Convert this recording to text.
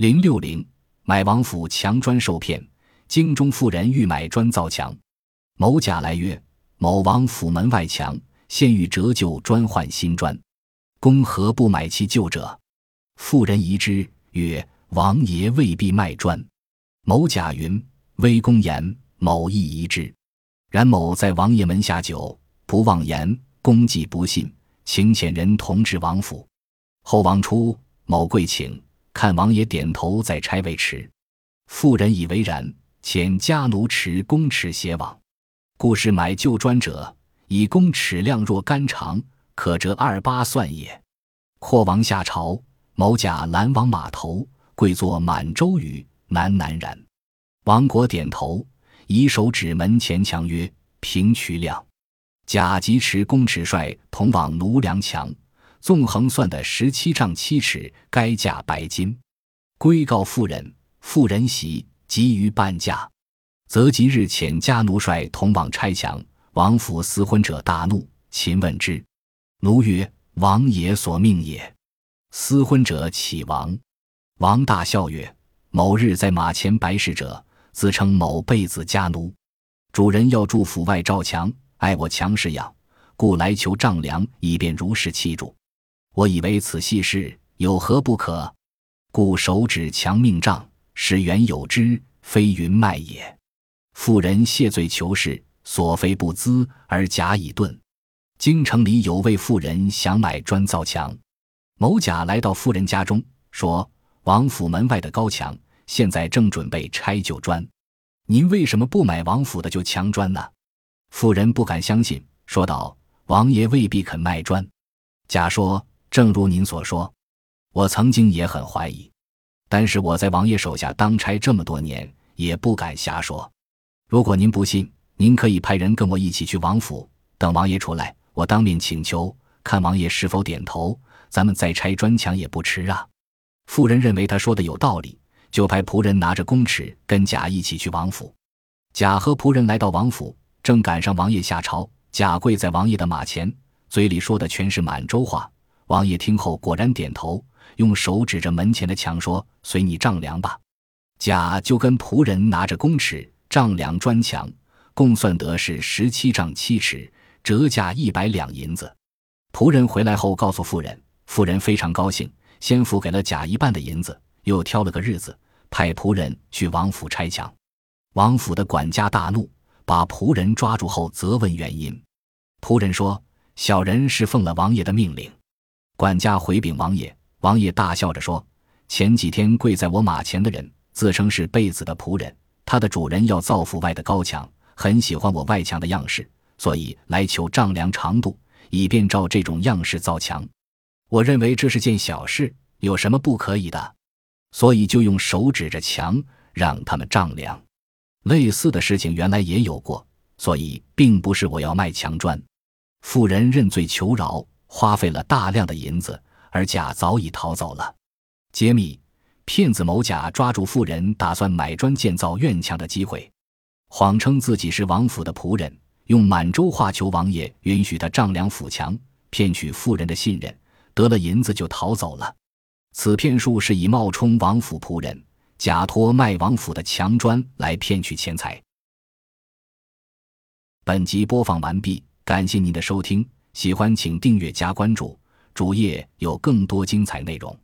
零六零买王府墙砖受骗，京中妇人欲买砖造墙。某甲来曰：“某王府门外墙，现欲折旧砖换新砖，公何不买其旧者？”妇人疑之，曰：“王爷未必卖砖。”某甲云：“微公言，某亦疑之。然某在王爷门下久，不忘言，公既不信，请遣人同至王府。后王出，某跪请。”看王爷点头，再拆为尺。妇人以为然，遣家奴持公尺写往。故是买旧砖者，以公尺量若干长，可折二八算也。阔王下朝，某甲拦王码头，跪坐满洲语，喃喃然。王国点头，以手指门前墙曰：“平渠量。”甲即持公尺率同往奴梁墙。纵横算的十七丈七尺，该价百金。归告妇人，妇人喜，急于半价。择吉日遣家奴率同往拆墙。王府私婚者大怒，秦问之，奴曰：“王爷所命也。”私婚者启王。王大笑曰：“某日在马前白事者，自称某辈子家奴，主人要住府外照墙，爱我强势养，故来求丈量，以便如实弃主。”我以为此细事有何不可，故手指强命杖，使原有之，非云脉也。妇人谢罪求是，所非不资而假以遁。京城里有位妇人想买砖造墙，某甲来到妇人家中，说：“王府门外的高墙，现在正准备拆旧砖，您为什么不买王府的旧墙砖呢？”妇人不敢相信，说道：“王爷未必肯卖砖。”甲说。正如您所说，我曾经也很怀疑，但是我在王爷手下当差这么多年，也不敢瞎说。如果您不信，您可以派人跟我一起去王府，等王爷出来，我当面请求，看王爷是否点头，咱们再拆砖墙也不迟啊。妇人认为他说的有道理，就派仆人拿着公尺跟贾一起去王府。贾和仆人来到王府，正赶上王爷下朝，贾跪在王爷的马前，嘴里说的全是满洲话。王爷听后果然点头，用手指着门前的墙说：“随你丈量吧。”甲就跟仆人拿着公尺丈量砖墙，共算得是十七丈七尺，折价一百两银子。仆人回来后告诉妇人，妇人非常高兴，先付给了甲一半的银子，又挑了个日子，派仆人去王府拆墙。王府的管家大怒，把仆人抓住后责问原因。仆人说：“小人是奉了王爷的命令。”管家回禀王爷，王爷大笑着说：“前几天跪在我马前的人，自称是贝子的仆人，他的主人要造府外的高墙，很喜欢我外墙的样式，所以来求丈量长度，以便照这种样式造墙。我认为这是件小事，有什么不可以的？所以就用手指着墙让他们丈量。类似的事情原来也有过，所以并不是我要卖墙砖。”妇人认罪求饶。花费了大量的银子，而甲早已逃走了。揭秘：骗子某甲抓住富人打算买砖建造院墙的机会，谎称自己是王府的仆人，用满洲话求王爷允许他丈量府墙，骗取富人的信任，得了银子就逃走了。此骗术是以冒充王府仆人，假托卖王府的墙砖来骗取钱财。本集播放完毕，感谢您的收听。喜欢请订阅加关注，主页有更多精彩内容。